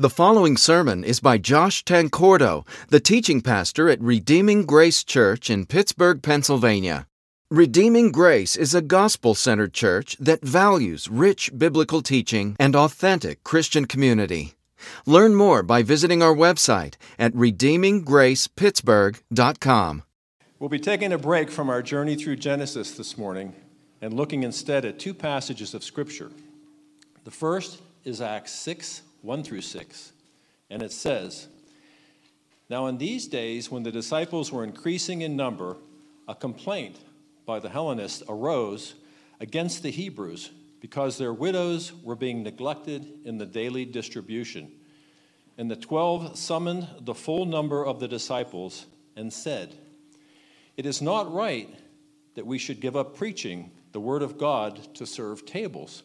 The following sermon is by Josh Tancordo, the teaching pastor at Redeeming Grace Church in Pittsburgh, Pennsylvania. Redeeming Grace is a gospel centered church that values rich biblical teaching and authentic Christian community. Learn more by visiting our website at redeeminggracepittsburgh.com. We'll be taking a break from our journey through Genesis this morning and looking instead at two passages of Scripture. The first is Acts 6 1 through 6, and it says, Now in these days, when the disciples were increasing in number, a complaint by the Hellenists arose against the Hebrews because their widows were being neglected in the daily distribution. And the twelve summoned the full number of the disciples and said, It is not right that we should give up preaching the word of God to serve tables.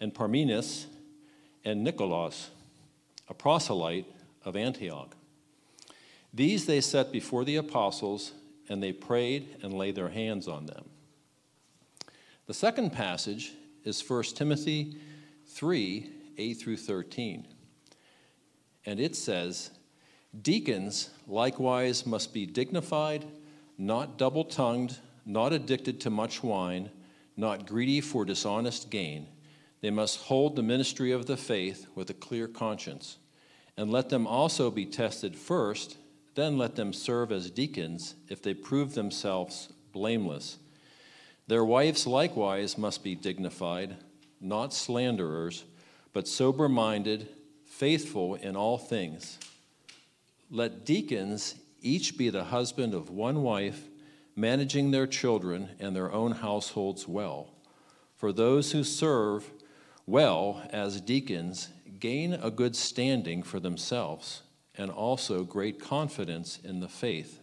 and Parmenas, and Nicolaus, a proselyte of Antioch. These they set before the apostles, and they prayed and laid their hands on them. The second passage is 1 Timothy 3 8 through 13. And it says, Deacons likewise must be dignified, not double tongued, not addicted to much wine, not greedy for dishonest gain. They must hold the ministry of the faith with a clear conscience. And let them also be tested first, then let them serve as deacons if they prove themselves blameless. Their wives likewise must be dignified, not slanderers, but sober minded, faithful in all things. Let deacons each be the husband of one wife, managing their children and their own households well. For those who serve well as deacons gain a good standing for themselves and also great confidence in the faith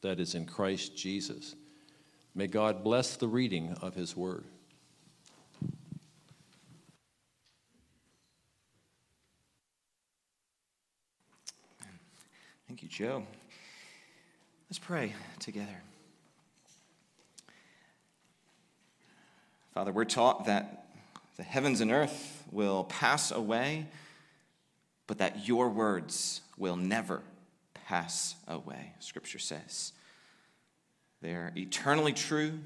that is in Christ Jesus. May God bless the reading of his word. Thank you, Joe. Let's pray together. Father, we're taught that the heavens and earth will pass away, but that your words will never pass away, Scripture says. They're eternally true,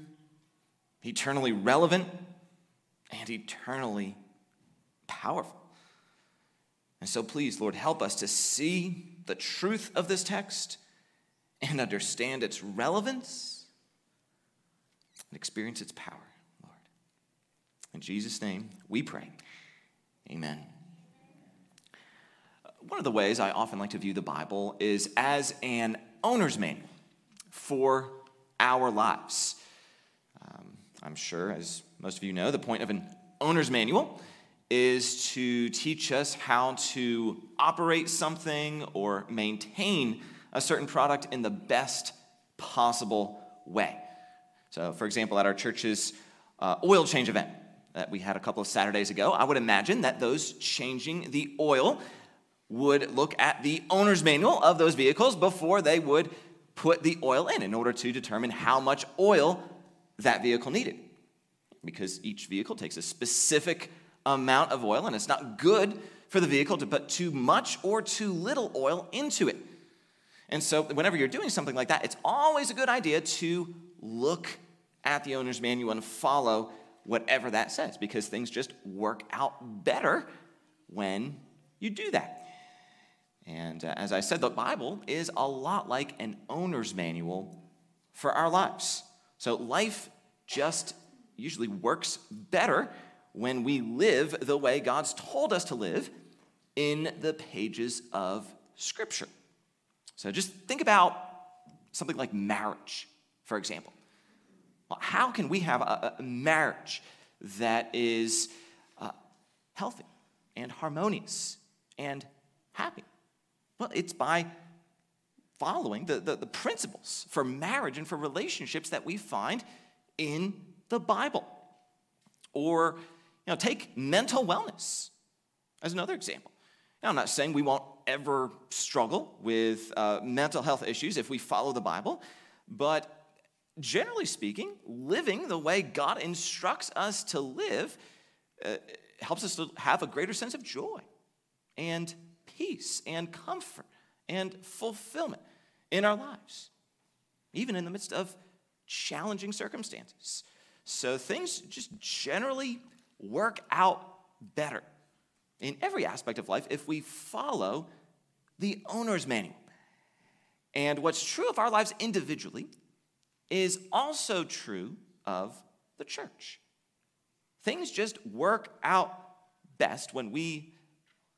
eternally relevant, and eternally powerful. And so, please, Lord, help us to see the truth of this text and understand its relevance and experience its power. In Jesus' name, we pray. Amen. One of the ways I often like to view the Bible is as an owner's manual for our lives. Um, I'm sure, as most of you know, the point of an owner's manual is to teach us how to operate something or maintain a certain product in the best possible way. So, for example, at our church's uh, oil change event that we had a couple of Saturdays ago, I would imagine that those changing the oil would look at the owner's manual of those vehicles before they would put the oil in in order to determine how much oil that vehicle needed. Because each vehicle takes a specific amount of oil, and it's not good for the vehicle to put too much or too little oil into it. And so, whenever you're doing something like that, it's always a good idea to look at the owner's manual and follow whatever that says because things just work out better when you do that. And uh, as I said, the Bible is a lot like an owner's manual for our lives. So life just usually works better when we live the way God's told us to live in the pages of Scripture. So just think about something like marriage, for example. How can we have a, a marriage that is uh, healthy and harmonious and happy? Well, it's by following the, the, the, principles for marriage and for relationships that we find in the Bible. Or, you know, take mental wellness as another example. Now, I'm not saying we won't ever struggle with uh, mental health issues if we follow the Bible, but generally speaking, living the way God instructs us to live uh, helps us to have a greater sense of joy and peace and comfort and fulfillment in our lives, even in the midst of challenging circumstances. So things just generally work out better in every aspect of life if we follow the owner's manual. And what's true of our lives individually is also true of the church. Things just work out best when we,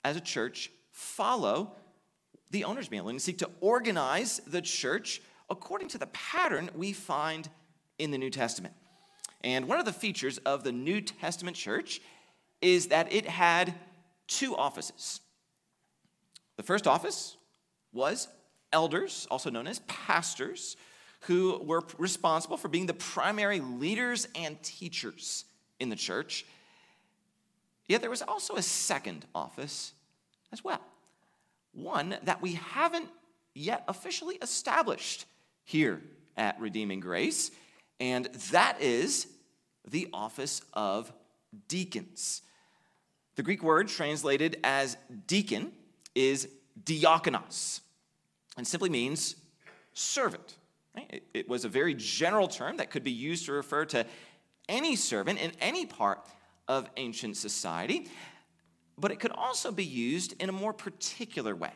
as a church, follow the owner's manual and seek to organize the church according to the pattern we find in the New Testament. And one of the features of the New Testament church is that it had two offices. The first office was elders, also known as pastors, who were responsible for being the primary leaders and teachers in the church. Yet there was also a second office as well, one that we haven't yet officially established here at Redeeming Grace, and that is the office of deacons. The Greek word translated as deacon is diakonos and simply means servant. It was a very general term that could be used to refer to any servant in any part of ancient society, but it could also be used in a more particular way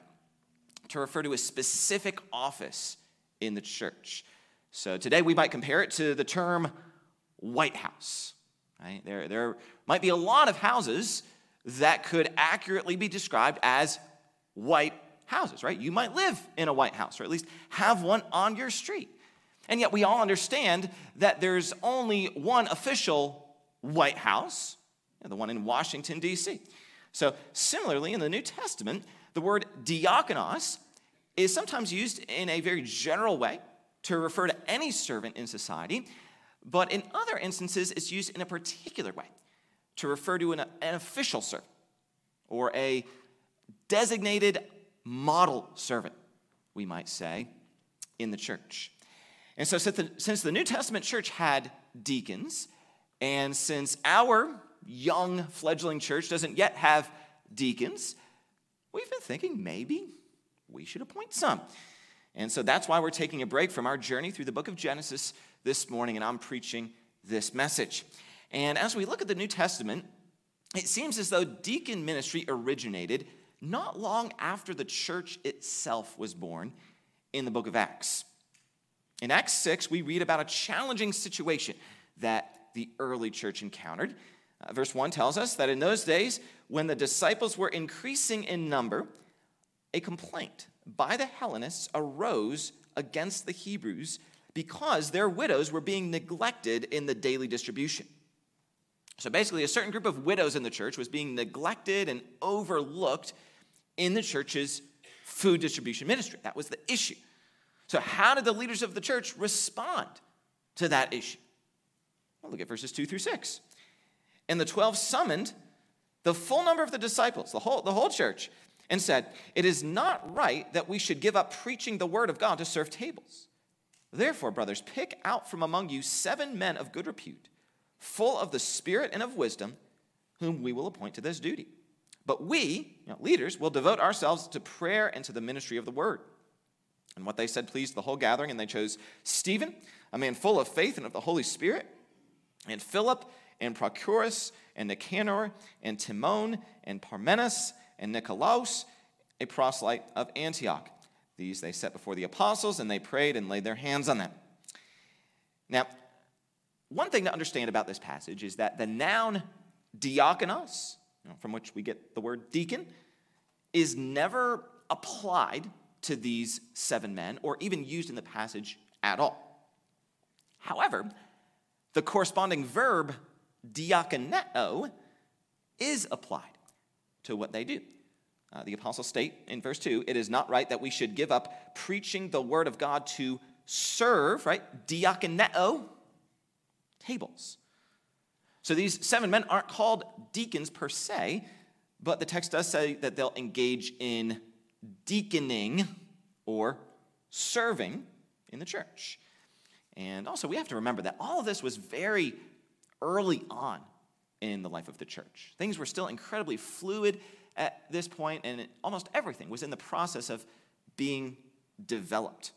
to refer to a specific office in the church. So today we might compare it to the term White House. Right? There, there might be a lot of houses that could accurately be described as white houses, right? You might live in a White House, or at least have one on your street. And yet we all understand that there's only one official White House, the one in Washington, D.C. So, similarly, in the New Testament, the word diakonos is sometimes used in a very general way to refer to any servant in society, but in other instances, it's used in a particular way to refer to an, an official servant or a designated model servant, we might say, in the church. And so, since the, New Testament church had deacons, and since our young fledgling church doesn't yet have deacons, we've been thinking maybe we should appoint some. And so that's why we're taking a break from our journey through the book of Genesis this morning, and I'm preaching this message. And as we look at the New Testament, it seems as though deacon ministry originated not long after the church itself was born in the book of Acts. In Acts 6, we read about a challenging situation that the early church encountered. Uh, verse 1 tells us that in those days, when the disciples were increasing in number, a complaint by the Hellenists arose against the Hebrews because their widows were being neglected in the daily distribution. So basically, a certain group of widows in the church was being neglected and overlooked in the church's food distribution ministry. That was the issue. So, how did the leaders of the church respond to that issue? Well, look at verses 2 through 6. And the 12 summoned the full number of the disciples, the whole, the whole church, and said, It is not right that we should give up preaching the word of God to serve tables. Therefore, brothers, pick out from among you seven men of good repute, full of the Spirit and of wisdom, whom we will appoint to this duty. But we, you know, leaders, will devote ourselves to prayer and to the ministry of the word. And what they said pleased the whole gathering, and they chose Stephen, a man full of faith and of the Holy Spirit, and Philip, and Prochorus, and Nicanor, and Timon, and Parmenas, and Nicolaus, a proselyte of Antioch. These they set before the apostles, and they prayed and laid their hands on them. Now, one thing to understand about this passage is that the noun diakonos, from which we get the word deacon, is never applied to these seven men or even used in the passage at all. However, the corresponding verb diakoneo is applied to what they do. uh, the apostle state in verse 2 it is not right that we should give up preaching the word of God to serve, right? Diakoneo, tables. So these seven men aren't called deacons per se, but the text does say that they'll engage in deaconing or serving in the church. And also, we have to remember that all of this was very early on in the life of the church. Things were still incredibly fluid at this point, and almost everything was in the process of being developed.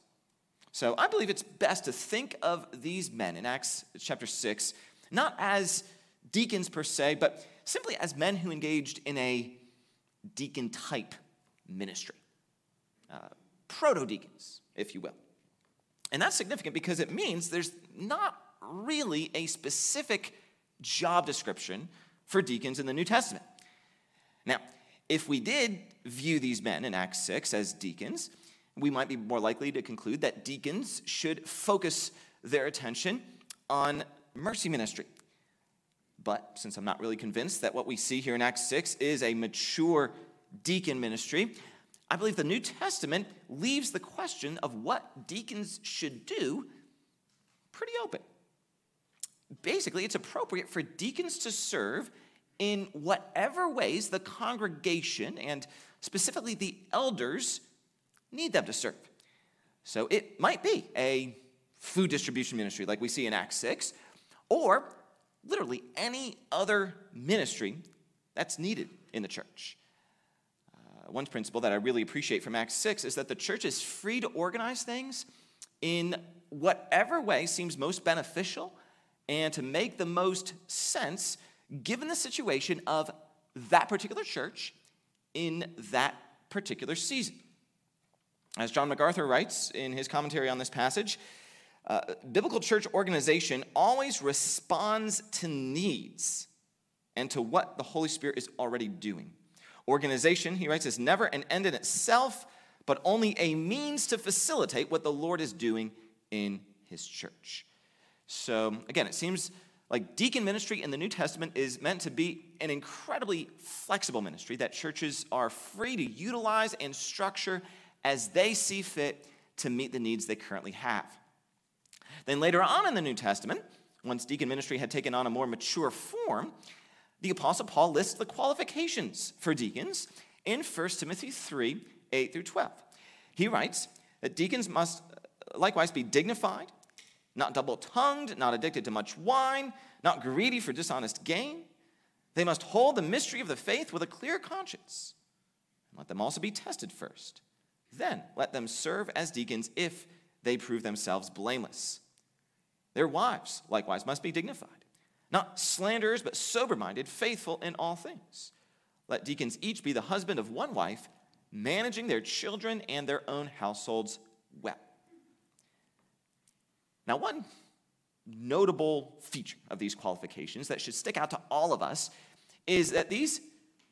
So I believe it's best to think of these men in Acts chapter 6 not as deacons per se, but simply as men who engaged in a deacon type ministry. Uh, Proto deacons, if you will. And that's significant because it means there's not really a specific job description for deacons in the New Testament. Now, if we did view these men in Acts 6 as deacons, we might be more likely to conclude that deacons should focus their attention on mercy ministry. But since I'm not really convinced that what we see here in Acts 6 is a mature deacon ministry, I believe the New Testament leaves the question of what deacons should do pretty open. Basically, it's appropriate for deacons to serve in whatever ways the congregation and specifically the elders need them to serve. So it might be a food distribution ministry like we see in Acts 6, or literally any other ministry that's needed in the church. Uh, one principle that I really appreciate from Acts 6 is that the church is free to organize things in whatever way seems most beneficial and to make the most sense given the situation of that particular church in that particular season. As John MacArthur writes in his commentary on this passage, uh, biblical church organization always responds to needs and to what the Holy Spirit is already doing. Organization, he writes, is never an end in itself, but only a means to facilitate what the Lord is doing in his church. So, again, it seems like deacon ministry in the New Testament is meant to be an incredibly flexible ministry that churches are free to utilize and structure as they see fit to meet the needs they currently have. Then later on in the New Testament, once deacon ministry had taken on a more mature form, the Apostle Paul lists the qualifications for deacons in 1 Timothy 3 8 through 12. He writes that deacons must uh, likewise be dignified, not double tongued, not addicted to much wine, not greedy for dishonest gain. They must hold the mystery of the faith with a clear conscience. And let them also be tested first. Then let them serve as deacons if they prove themselves blameless. Their wives, likewise, must be dignified not slanderers, but sober minded, faithful in all things. Let deacons each be the husband of one wife, managing their children and their own households well. Now, one notable feature of these qualifications that should stick out to all of us is that these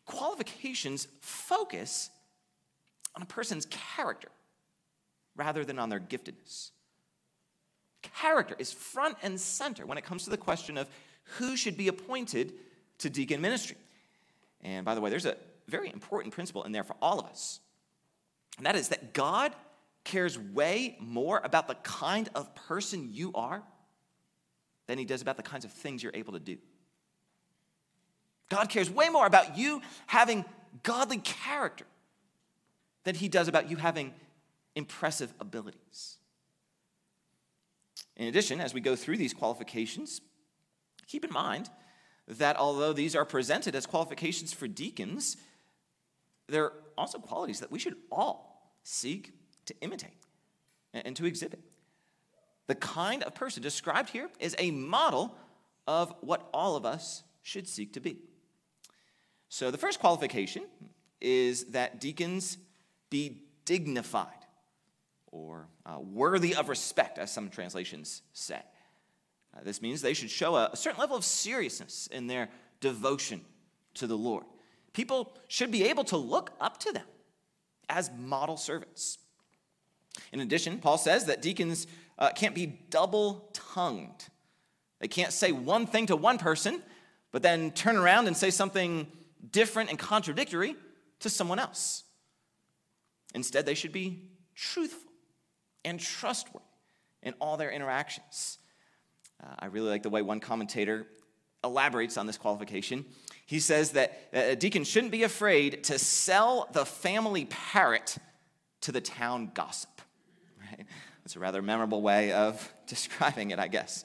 qualifications focus on a person's character rather than on their giftedness. Character is front and center when it comes to the question of who should be appointed to deacon ministry. And by the way, there's a very important principle in there for all of us, and that is that God cares way more about the kind of person you are than he does about the kinds of things you're able to do. God cares way more about you having godly character than he does about you having impressive abilities. In addition, as we go through these qualifications, Keep in mind that although these are presented as qualifications for deacons, they're also qualities that we should all seek to imitate and to exhibit. The kind of person described here is a model of what all of us should seek to be. So, the first qualification is that deacons be dignified or uh, worthy of respect, as some translations say. Uh, this means they should show a, a certain level of seriousness in their devotion to the Lord. People should be able to look up to them as model servants. In addition, Paul says that deacons uh, can't be double tongued. They can't say one thing to one person, but then turn around and say something different and contradictory to someone else. Instead, they should be truthful and trustworthy in all their interactions. Uh, I really like the way one commentator elaborates on this qualification. He says that a deacon shouldn't be afraid to sell the family parrot to the town gossip. Right? That's a rather memorable way of describing it, I guess.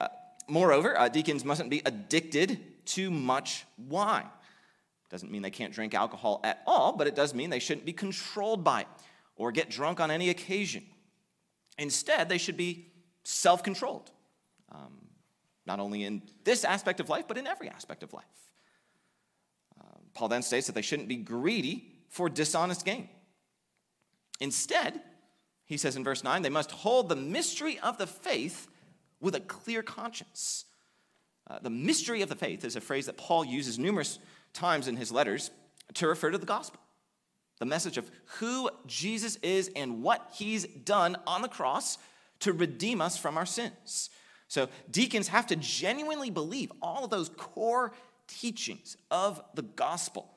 Uh, moreover, uh, deacons mustn't be addicted to much wine. Doesn't mean they can't drink alcohol at all, but it does mean they shouldn't be controlled by it or get drunk on any occasion. Instead, they should be self controlled, um, not only in this aspect of life, but in every aspect of life. Uh, Paul then states that they shouldn't be greedy for dishonest gain. Instead, he says in verse 9, they must hold the mystery of the faith with a clear conscience. Uh, the mystery of the faith is a phrase that Paul uses numerous times in his letters to refer to the gospel. The message of who Jesus is and what he's done on the cross to redeem us from our sins. So, deacons have to genuinely believe all of those core teachings of the gospel,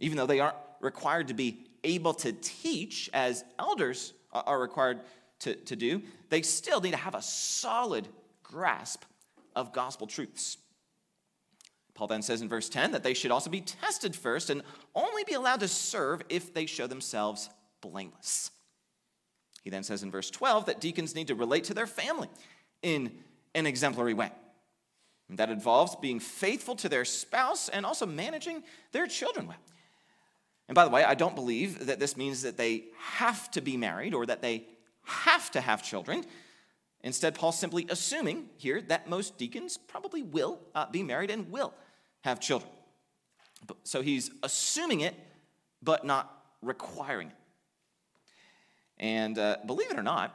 even though they aren't required to be able to teach as elders are required to, to do, they still need to have a solid grasp of gospel truths. Paul then says in verse 10 that they should also be tested first and only be allowed to serve if they show themselves blameless. He then says in verse 12 that deacons need to relate to their family in an exemplary way. And that involves being faithful to their spouse and also managing their children well. And by the way, I don't believe that this means that they have to be married or that they have to have children. Instead, Paul's simply assuming here that most deacons probably will uh, be married and will have children. So he's assuming it, but not requiring it. And uh, believe it or not,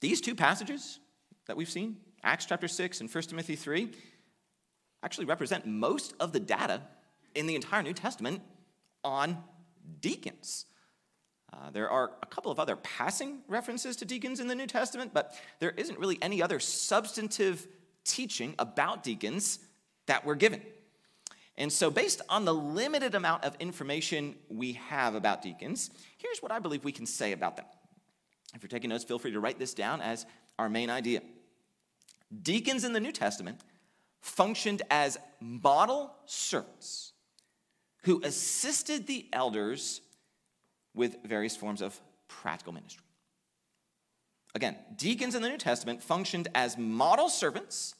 these two passages that we've seen, Acts chapter 6 and 1 Timothy 3, actually represent most of the data in the entire New Testament on deacons. Uh, there are a couple of other passing references to deacons in the New Testament, but there isn't really any other substantive teaching about deacons that we're given. And so, based on the limited amount of information we have about deacons, here's what I believe we can say about them. If you're taking notes, feel free to write this down as our main idea. Deacons in the New Testament functioned as model servants who assisted the elders with various forms of practical ministry. Again, deacons in the New Testament functioned as model servants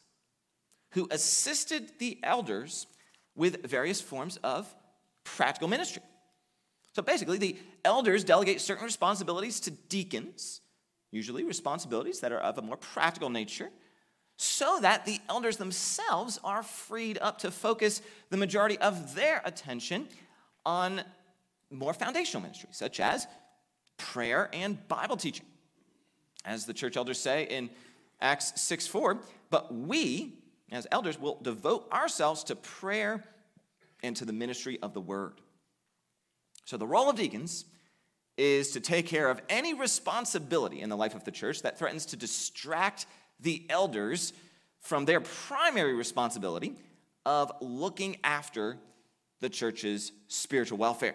who assisted the elders with various forms of practical ministry. So basically, the elders delegate certain responsibilities to deacons, usually responsibilities that are of a more practical nature, so that the elders themselves are freed up to focus the majority of their attention on more foundational ministries, such as prayer and Bible teaching. As the church elders say in Acts 6 4, but we, as elders, we'll devote ourselves to prayer and to the ministry of the word. So, the role of deacons is to take care of any responsibility in the life of the church that threatens to distract the elders from their primary responsibility of looking after the church's spiritual welfare.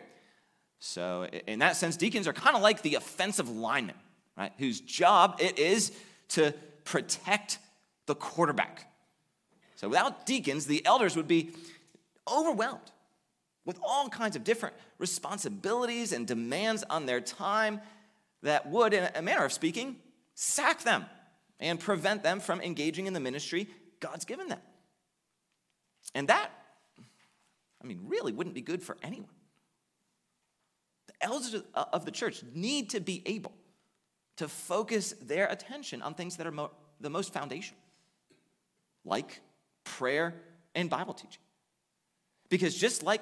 So, in that sense, deacons are kind of like the offensive lineman, right? Whose job it is to protect the quarterback. So, without deacons, the elders would be overwhelmed with all kinds of different responsibilities and demands on their time that would, in a manner of speaking, sack them and prevent them from engaging in the ministry God's given them. And that, I mean, really wouldn't be good for anyone. The elders of uh, the church need to be able to focus their attention on things that are mo- the most foundational, like prayer and Bible teaching. Because just like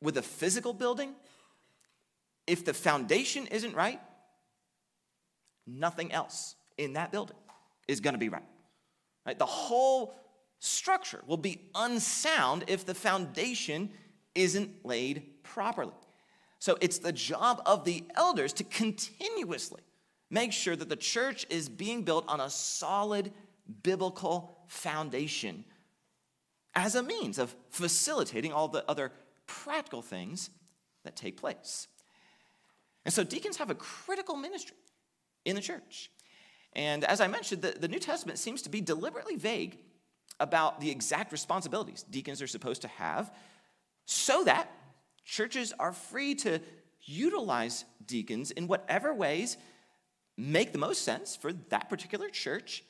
with a physical building, if the foundation isn't right, nothing else in that building is going to be right. right. The whole structure will be unsound if the foundation isn't laid properly. So it's the job of the elders to continuously make sure that the church is being built on a solid biblical foundation as a means of facilitating all the other practical things that take place. And so deacons have a critical ministry in the church. And as I mentioned, the, the New Testament seems to be deliberately vague about the exact responsibilities deacons are supposed to have so that churches are free to utilize deacons in whatever ways make the most sense for that particular church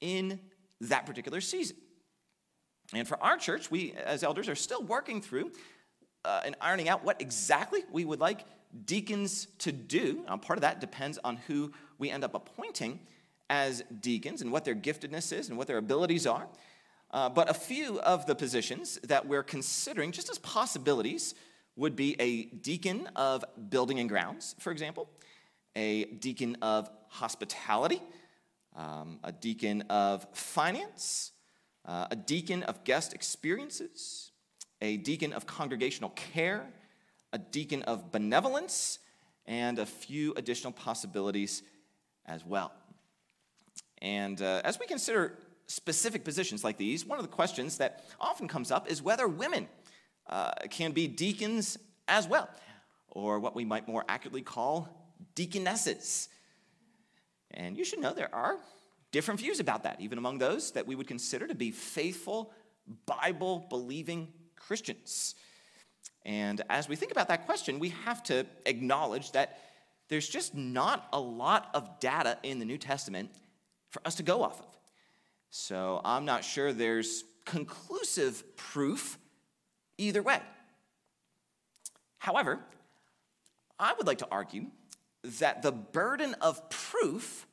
in that particular season. And for our church, we as elders are still working through uh, and ironing out what exactly we would like deacons to do. Now, part of that depends on who we end up appointing as deacons and what their giftedness is and what their abilities are. Uh, but a few of the positions that we're considering, just as possibilities, would be a deacon of building and grounds, for example, a deacon of hospitality, um, a deacon of finance, uh, a deacon of guest experiences, a deacon of congregational care, a deacon of benevolence, and a few additional possibilities as well. And uh, as we consider specific positions like these, one of the questions that often comes up is whether women uh, can be deacons as well, or what we might more accurately call deaconesses. And you should know there are different views about that, even among those that we would consider to be faithful, Bible believing Christians. And as we think about that question, we have to acknowledge that there's just not a lot of data in the New Testament for us to go off of. So I'm not sure there's conclusive proof either way. However, I would like to argue that the burden of proof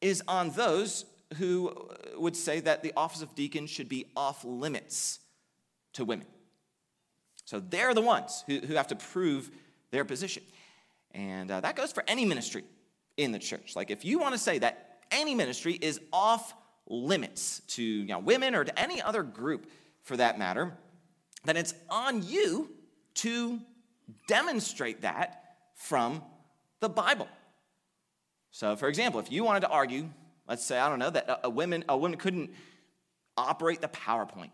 is on those who would say that the office of deacon should be off limits to women. So they're the ones who, who have to prove their position. And uh, that goes for any ministry in the church. Like if you want to say that any ministry is off limits to you know, women or to any other group for that matter, then it's on you to demonstrate that from the Bible. So, for example, if you wanted to argue, let's say, I don't know, that a, woman, a woman couldn't operate the PowerPoint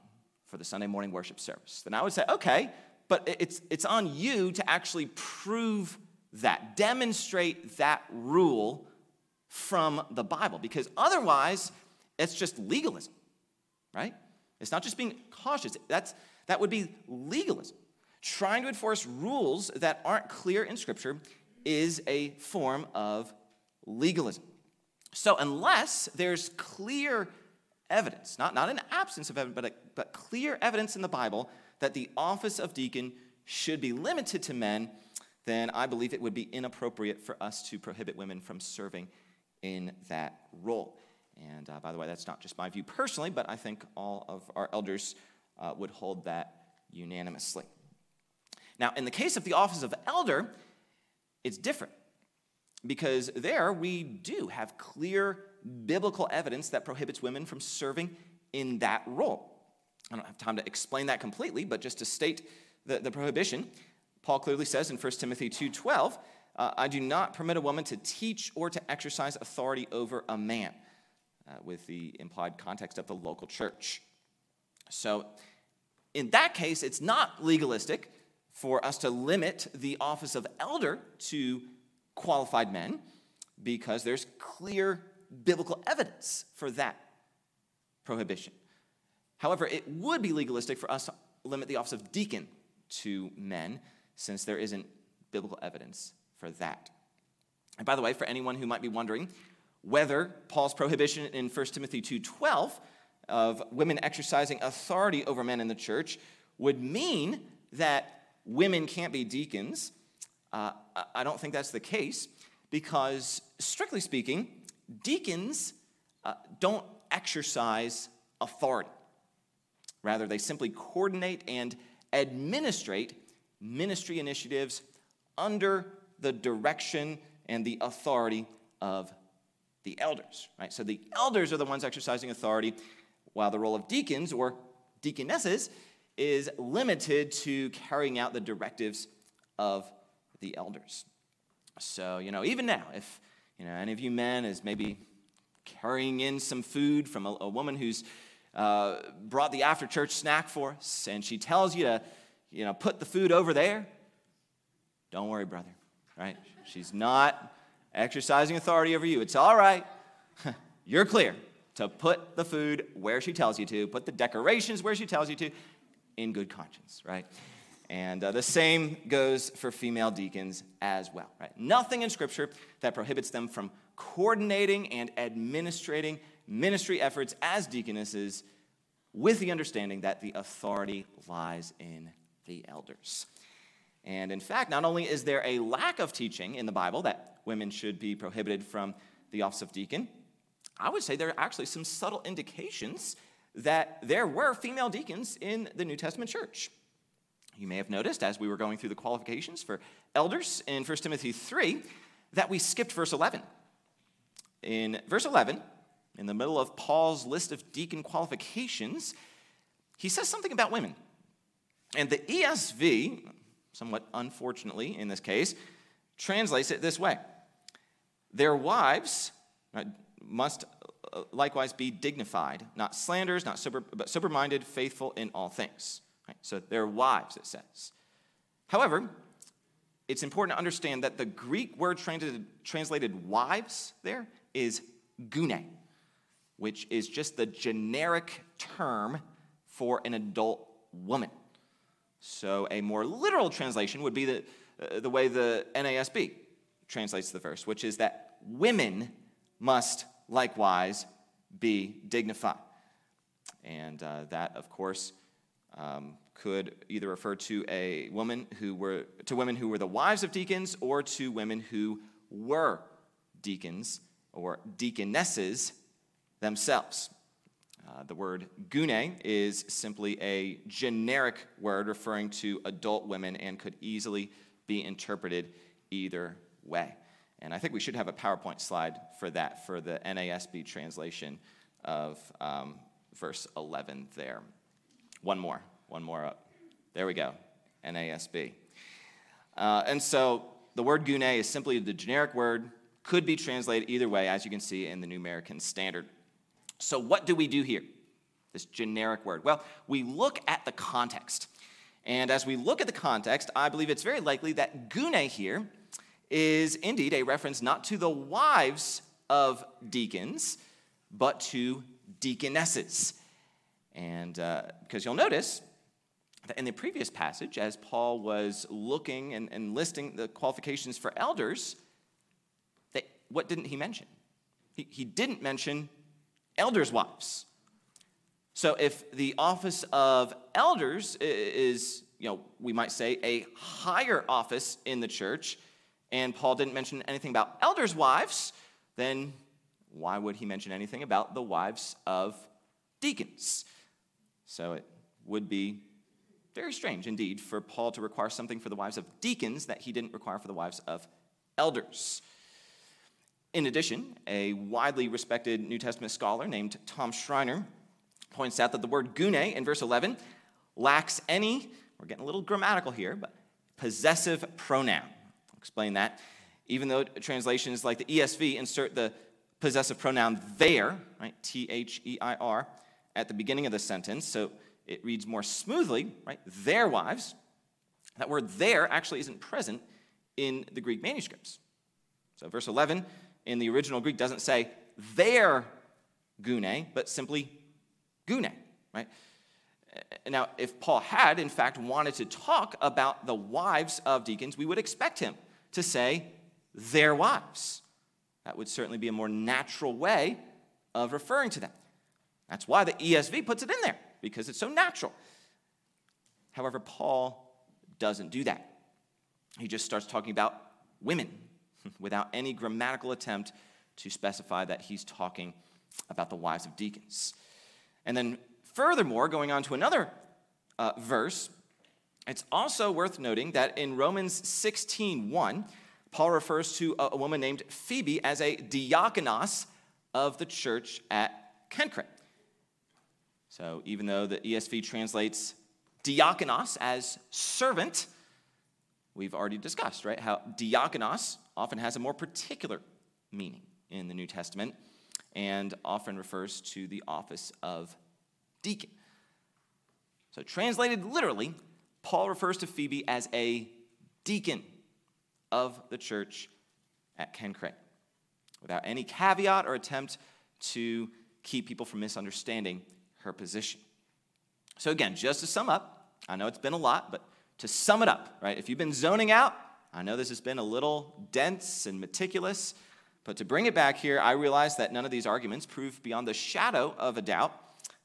for the Sunday morning worship service, then I would say, okay, but it's, it's on you to actually prove that, demonstrate that rule from the Bible, because otherwise, it's just legalism, right? It's not just being cautious. That's, that would be legalism. Trying to enforce rules that aren't clear in Scripture is a form of legalism. So, unless there's clear evidence, not, not an absence of evidence, but, a, but clear evidence in the Bible that the office of deacon should be limited to men, then I believe it would be inappropriate for us to prohibit women from serving in that role. And uh, by the way, that's not just my view personally, but I think all of our elders uh, would hold that unanimously. Now, in the case of the office of elder, it's different because there we do have clear biblical evidence that prohibits women from serving in that role. I don't have time to explain that completely, but just to state the, the prohibition, Paul clearly says in 1 Timothy 2:12, uh, "I do not permit a woman to teach or to exercise authority over a man," uh, with the implied context of the local church. So, in that case, it's not legalistic for us to limit the office of elder to qualified men because there's clear biblical evidence for that prohibition. However, it would be legalistic for us to limit the office of deacon to men since there isn't biblical evidence for that. And by the way, for anyone who might be wondering whether Paul's prohibition in 1 Timothy 2:12 of women exercising authority over men in the church would mean that women can't be deacons, uh, I don't think that's the case because, strictly speaking, deacons uh, don't exercise authority. Rather, they simply coordinate and administrate ministry initiatives under the direction and the authority of the elders, right? So the elders are the ones exercising authority, while the role of deacons or deaconesses is limited to carrying out the directives of the elders. So, you know, even now, if you know any of you men is maybe carrying in some food from a, a woman who's uh, brought the after church snack for us, and she tells you to, you know, put the food over there. Don't worry, brother, right? She's not exercising authority over you. It's all right. You're clear to put the food where she tells you to, put the decorations where she tells you to, in good conscience, right? And uh, the same goes for female deacons as well, right? Nothing in Scripture that prohibits them from coordinating and administrating ministry efforts as deaconesses with the understanding that the authority lies in the elders. And in fact, not only is there a lack of teaching in the Bible that women should be prohibited from the office of deacon, I would say there are actually some subtle indications that there were female deacons in the New Testament church. You may have noticed as we were going through the qualifications for elders in 1 Timothy 3 that we skipped verse 11. In verse 11, in the middle of Paul's list of deacon qualifications, he says something about women. And the ESV, somewhat unfortunately in this case, translates it this way Their wives must uh, likewise be dignified, not slanderers, not sober, but sober minded, faithful in all things. Right? So their wives, it says. However, it's important to understand that the Greek word translated, translated wives there is gune, which is just the generic term for an adult woman. So a more literal translation would be the, uh, the way the NASB translates the verse, which is that women must likewise be dignified. And uh, that, of course, um, could either refer to a woman who were to women who were the wives of deacons or to women who were deacons or deaconesses themselves. Uh, the word gune is simply a generic word referring to adult women and could easily be interpreted either way. And I think we should have a PowerPoint slide for that, for the NASB translation of um, verse 11 there. One more, one more up. There we go, NASB. Uh, and so the word gune is simply the generic word, could be translated either way, as you can see in the New American Standard. So, what do we do here? This generic word. Well, we look at the context. And as we look at the context, I believe it's very likely that gune here is indeed a reference not to the wives of deacons, but to deaconesses. And uh, because you'll notice that in the previous passage, as Paul was looking and, and listing the qualifications for elders, that, what didn't he mention? He, he didn't mention elders' wives. So if the office of elders is, you know, we might say a higher office in the church, and Paul didn't mention anything about elders' wives, then why would he mention anything about the wives of deacons? So it would be very strange indeed for Paul to require something for the wives of deacons that he didn't require for the wives of elders. In addition, a widely respected New Testament scholar named Tom Schreiner points out that the word gune in verse 11 lacks any, we're getting a little grammatical here, but possessive pronoun explain that. Even though translations like the ESV insert the possessive pronoun there, right, T H E I R, at the beginning of the sentence, so it reads more smoothly, right, their wives. That word there actually isn't present in the Greek manuscripts. So verse 11 in the original Greek doesn't say their gune, but simply gune, right? Now, if Paul had, in fact, wanted to talk about the wives of deacons, we would expect him to say their wives. That would certainly be a more natural way of referring to them. That's why the ESV puts it in there, because it's so natural. However, Paul doesn't do that. He just starts talking about women without any grammatical attempt to specify that he's talking about the wives of deacons. And then, furthermore, going on to another uh, verse, it's also worth noting that in Romans 16:1, Paul refers to a, woman named Phoebe as a diakonos of the church at Cenchreae. So even though the ESV translates diakonos as servant, we've already discussed, right, how diakonos often has a more particular meaning in the New Testament and often refers to the office of deacon. So translated literally, Paul refers to Phoebe as a deacon of the church at Cenchreae, without any caveat or attempt to keep people from misunderstanding her position. So, again, just to sum up, I know it's been a lot, but to sum it up, right? If you've been zoning out, I know this has been a little dense and meticulous, but to bring it back here, I realize that none of these arguments prove beyond the shadow of a doubt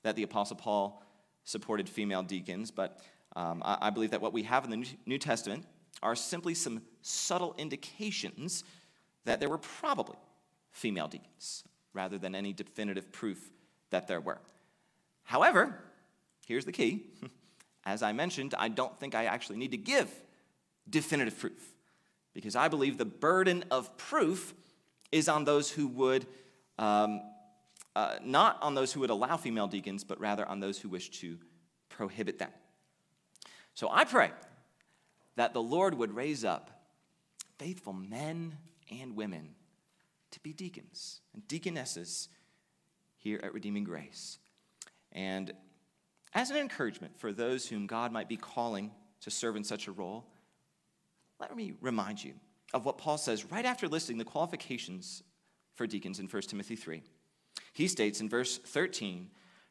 that the Apostle Paul supported female deacons, but um, I, I believe that what we have in the New Testament are simply some subtle indications that there were probably female deacons rather than any definitive proof that there were. However, here's the key. As I mentioned, I don't think I actually need to give definitive proof because I believe the burden of proof is on those who would, um, uh, not on those who would allow female deacons, but rather on those who wish to prohibit them. So I pray that the Lord would raise up faithful men and women to be deacons and deaconesses here at Redeeming Grace. And as an encouragement for those whom God might be calling to serve in such a role, let me remind you of what Paul says right after listing the qualifications for deacons in 1 Timothy 3. He states in verse 13,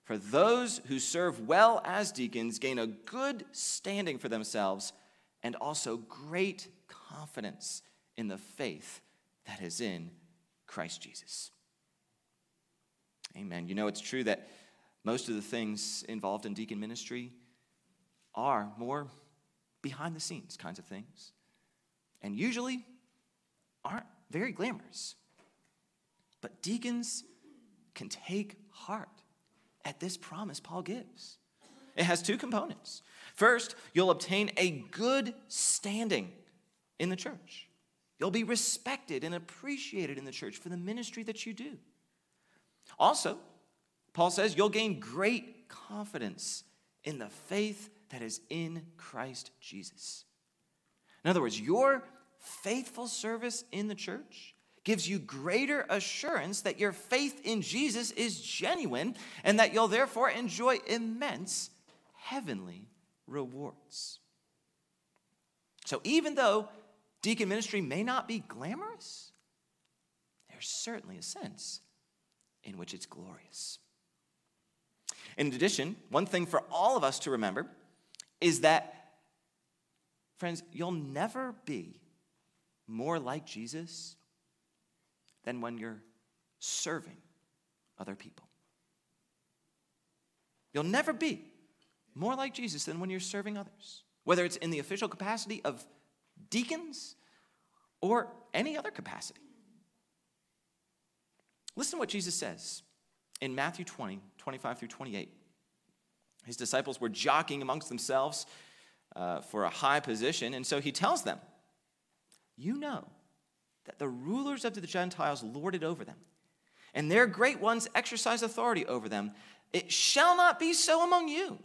For those who serve well as deacons gain a good standing for themselves and also great confidence in the faith that is in Christ Jesus. Amen. You know, it's true that most of the things involved in deacon ministry are more behind the scenes kinds of things, and usually aren't very glamorous. But deacons can take heart at this promise Paul gives. It has two components. First, you'll obtain a good standing in the church. You'll be respected and appreciated in the church for the ministry that you do. Also, Paul says you'll gain great confidence in the faith that is in Christ Jesus. In other words, your faithful service in the church gives you greater assurance that your faith in Jesus is genuine and that you'll therefore enjoy immense heavenly rewards. So, even though deacon ministry may not be glamorous, there's certainly a sense in which it's glorious. In addition, one thing for all of us to remember is that, friends, you'll never be more like Jesus than when you're serving other people. You'll never be more like Jesus than when you're serving others, whether it's in the official capacity of deacons or any other capacity. Listen to what Jesus says in Matthew 20, 25 through 28. His disciples were jockeying amongst themselves uh, for a high position, and so he tells them, You know that the rulers of the Gentiles lord it over them, and their great ones exercise authority over them. It shall not be so among you.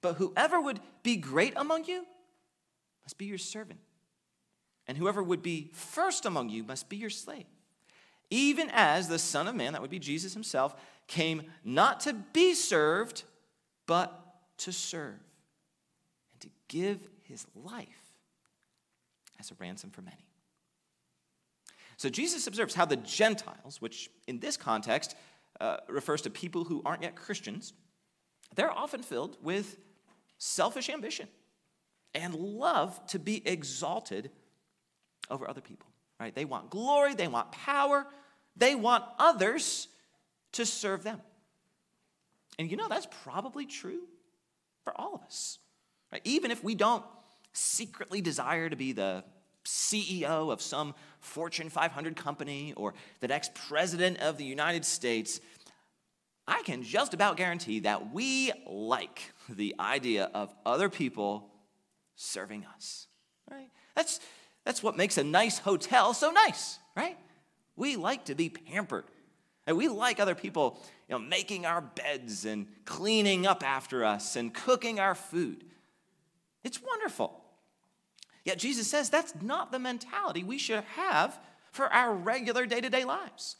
But whoever would be great among you must be your servant, and whoever would be first among you must be your slave even as the Son of Man, that would be Jesus himself, came not to be served, but to serve and to give his life as a ransom for many. So Jesus observes how the Gentiles, which in this context uh, refers to people who aren't yet Christians, they're often filled with selfish ambition and love to be exalted over other people right? They want glory, they want power, they want others to serve them. And you know, that's probably true for all of us. Right? Even if we don't secretly desire to be the CEO of some Fortune 500 company or the next president of the United States, I can just about guarantee that we like the idea of other people serving us. Right? That's that's what makes a nice hotel so nice, right? We like to be pampered. And we like other people you know, making our beds and cleaning up after us and cooking our food. It's wonderful. Yet Jesus says that's not the mentality we should have for our regular day to day lives.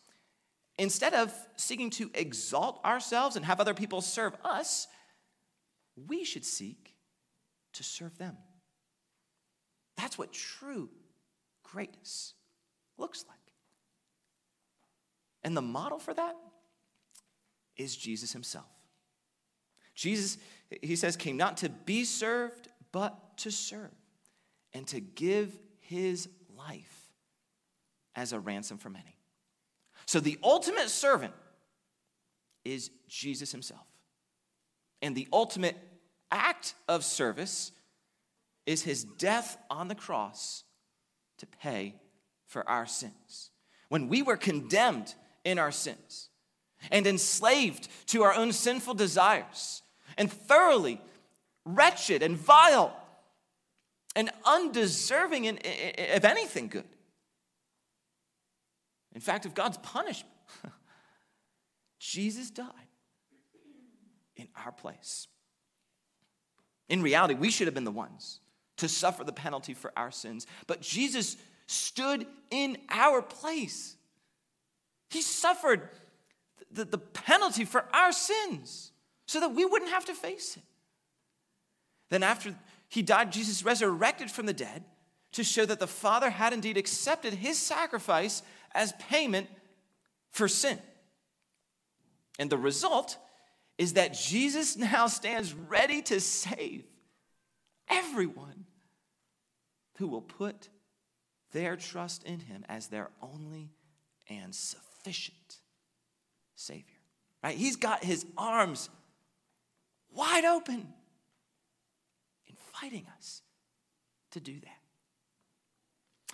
Instead of seeking to exalt ourselves and have other people serve us, we should seek to serve them. That's what true greatness looks like. And the model for that is Jesus himself. Jesus, he says, came not to be served, but to serve and to give his life as a ransom for many. So the ultimate servant is Jesus himself. And the ultimate act of service is his death on the cross to pay for our sins. When we were condemned in our sins and enslaved to our own sinful desires and thoroughly wretched and vile and undeserving of anything good. In fact, of God's punishment, Jesus died in our place. In reality, we should have been the ones to suffer the penalty for our sins, but Jesus stood in our place. He suffered the, the penalty for our sins so that we wouldn't have to face it. Then, after he died, Jesus resurrected from the dead to show that the Father had indeed accepted his sacrifice as payment for sin. And the result is that Jesus now stands ready to save everyone who will put their trust in him as their only and sufficient Savior. Right? He's got his arms wide open, inviting us to do that.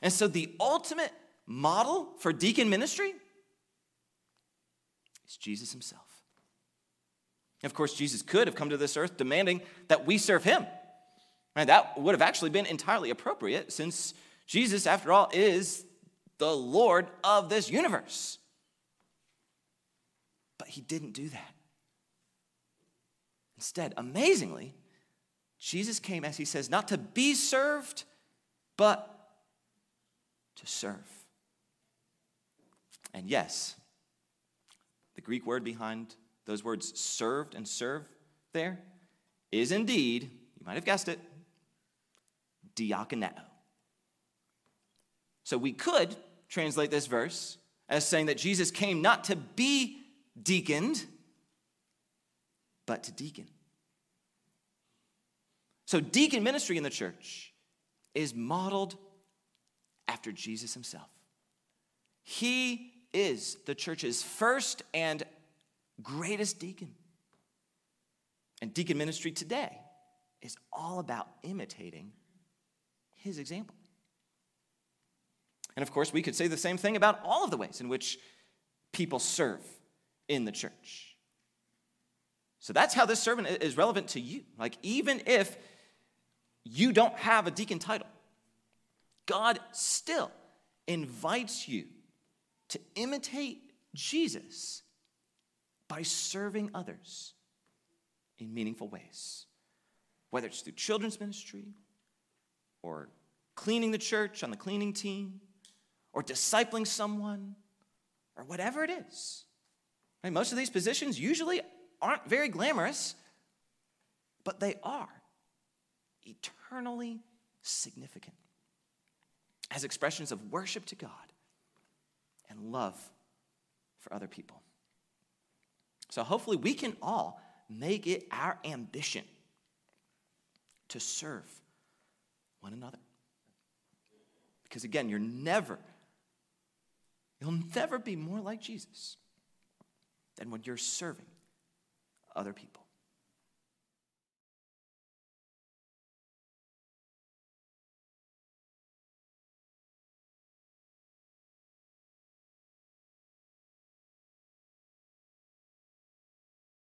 And so the ultimate model for deacon ministry is Jesus himself. Of course, Jesus could have come to this earth demanding that we serve him. And that would have actually been entirely appropriate since Jesus, after all, is the Lord of this universe. But he didn't do that. Instead, amazingly, Jesus came, as he says, not to be served, but to serve. And yes, the Greek word behind those words served and serve there is indeed, you might have guessed it, diakoneo. So we could translate this verse as saying that Jesus came not to be deaconed, but to deacon. So, deacon ministry in the church is modeled after Jesus himself. He is the church's first and greatest deacon. And deacon ministry today is all about imitating his example. And of course, we could say the same thing about all of the ways in which people serve in the church. So that's how this sermon is relevant to you. Like, even if you don't have a deacon title, God still invites you to imitate Jesus by serving others in meaningful ways, whether it's through children's ministry or cleaning the church on the cleaning team or discipling someone or whatever it is. Most of these positions usually aren't very glamorous, but they are eternally significant as expressions of worship to God and love for other people. So hopefully we can all make it our ambition to serve one another. Because again, you're never, you'll never be more like Jesus than when you're serving other people.